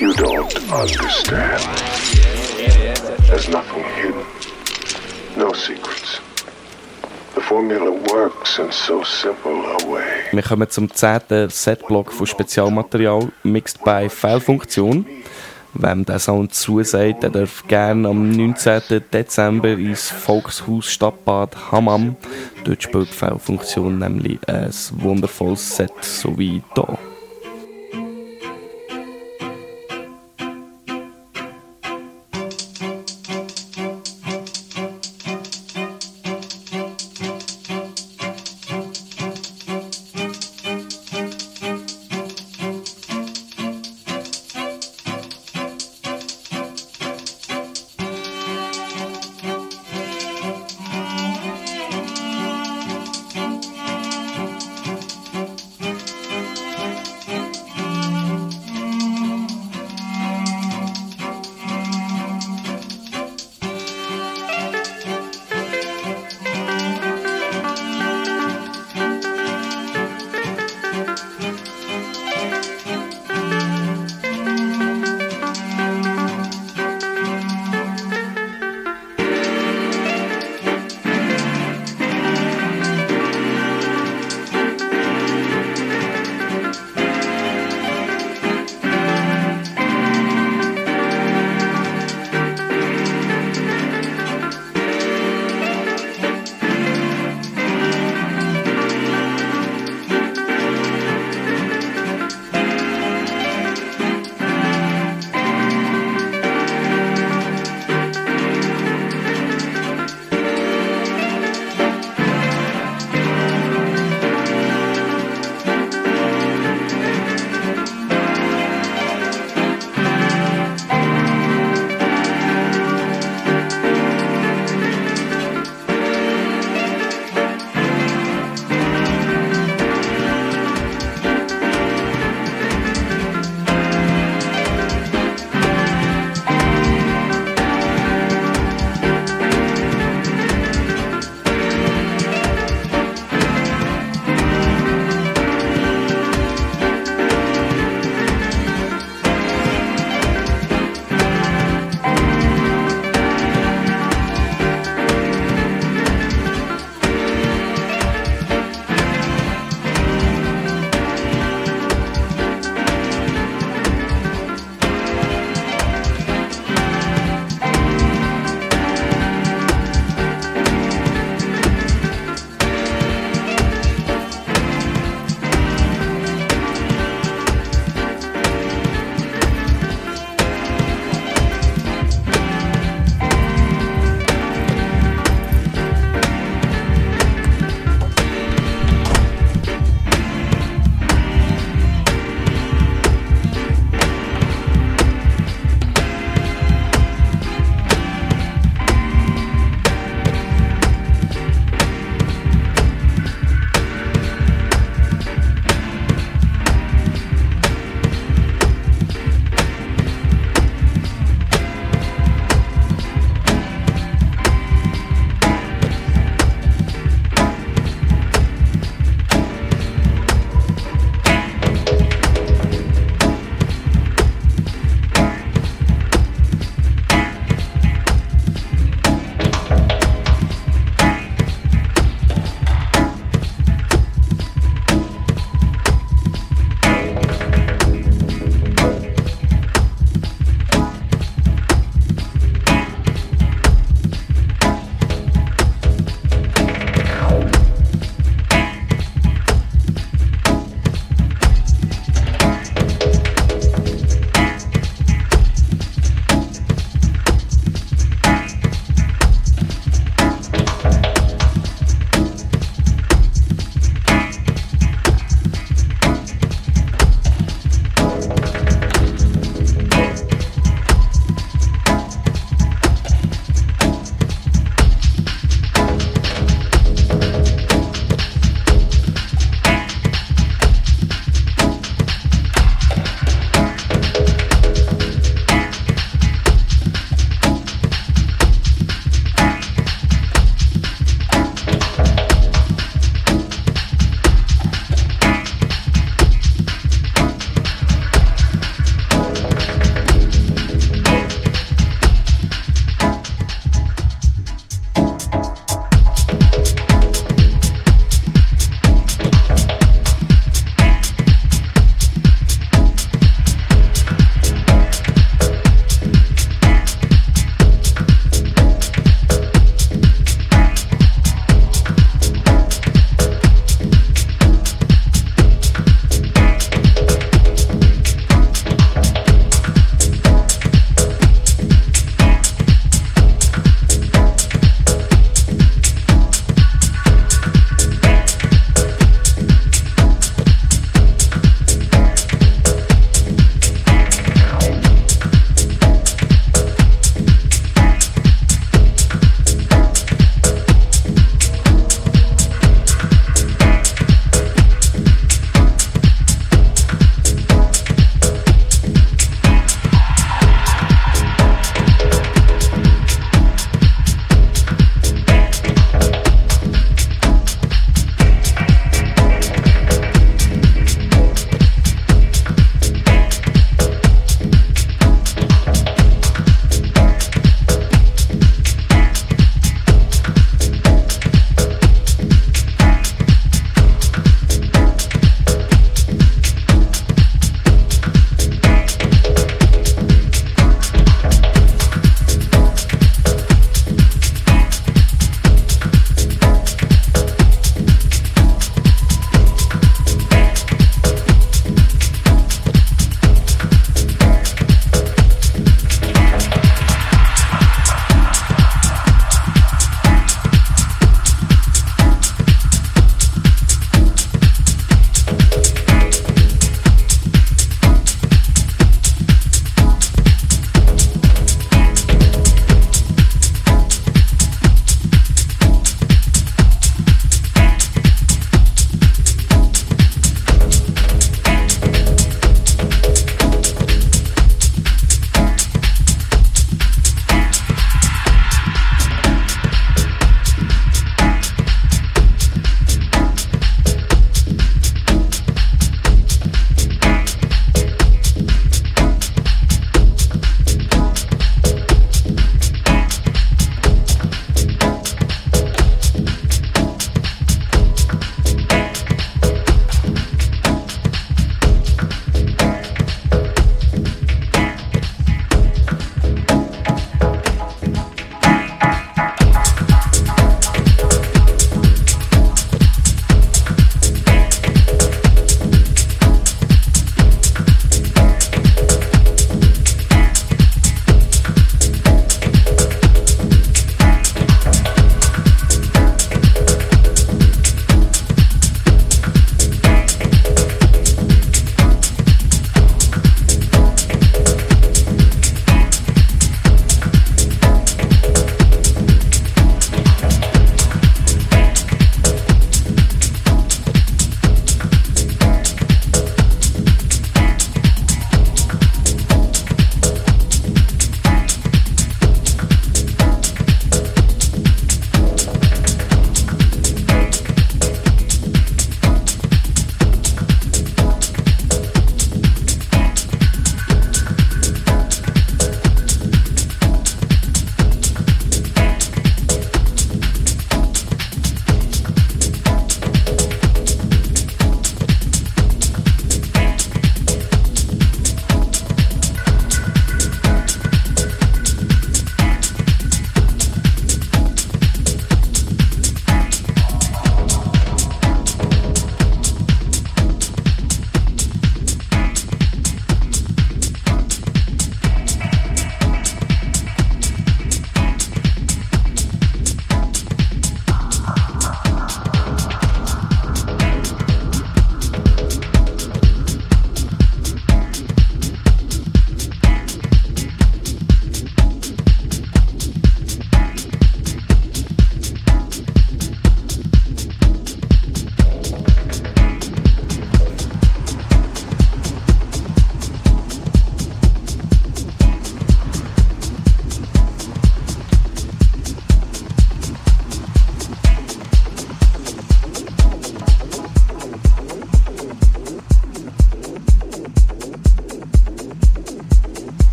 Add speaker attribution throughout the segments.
Speaker 1: You don't understand. There's nothing hidden. No secrets. The formula works in so simple a way.
Speaker 2: Wir kommen zum zehnten Setblock von Spezialmaterial Mixed by File-Funktion. Wem der Sound zusagt, der darf gerne am 19. Dezember ins Volkshaus Stadtbad Hammam. Dort spielt die File-Funktion nämlich ein wundervolles Set, so wie hier.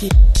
Speaker 3: get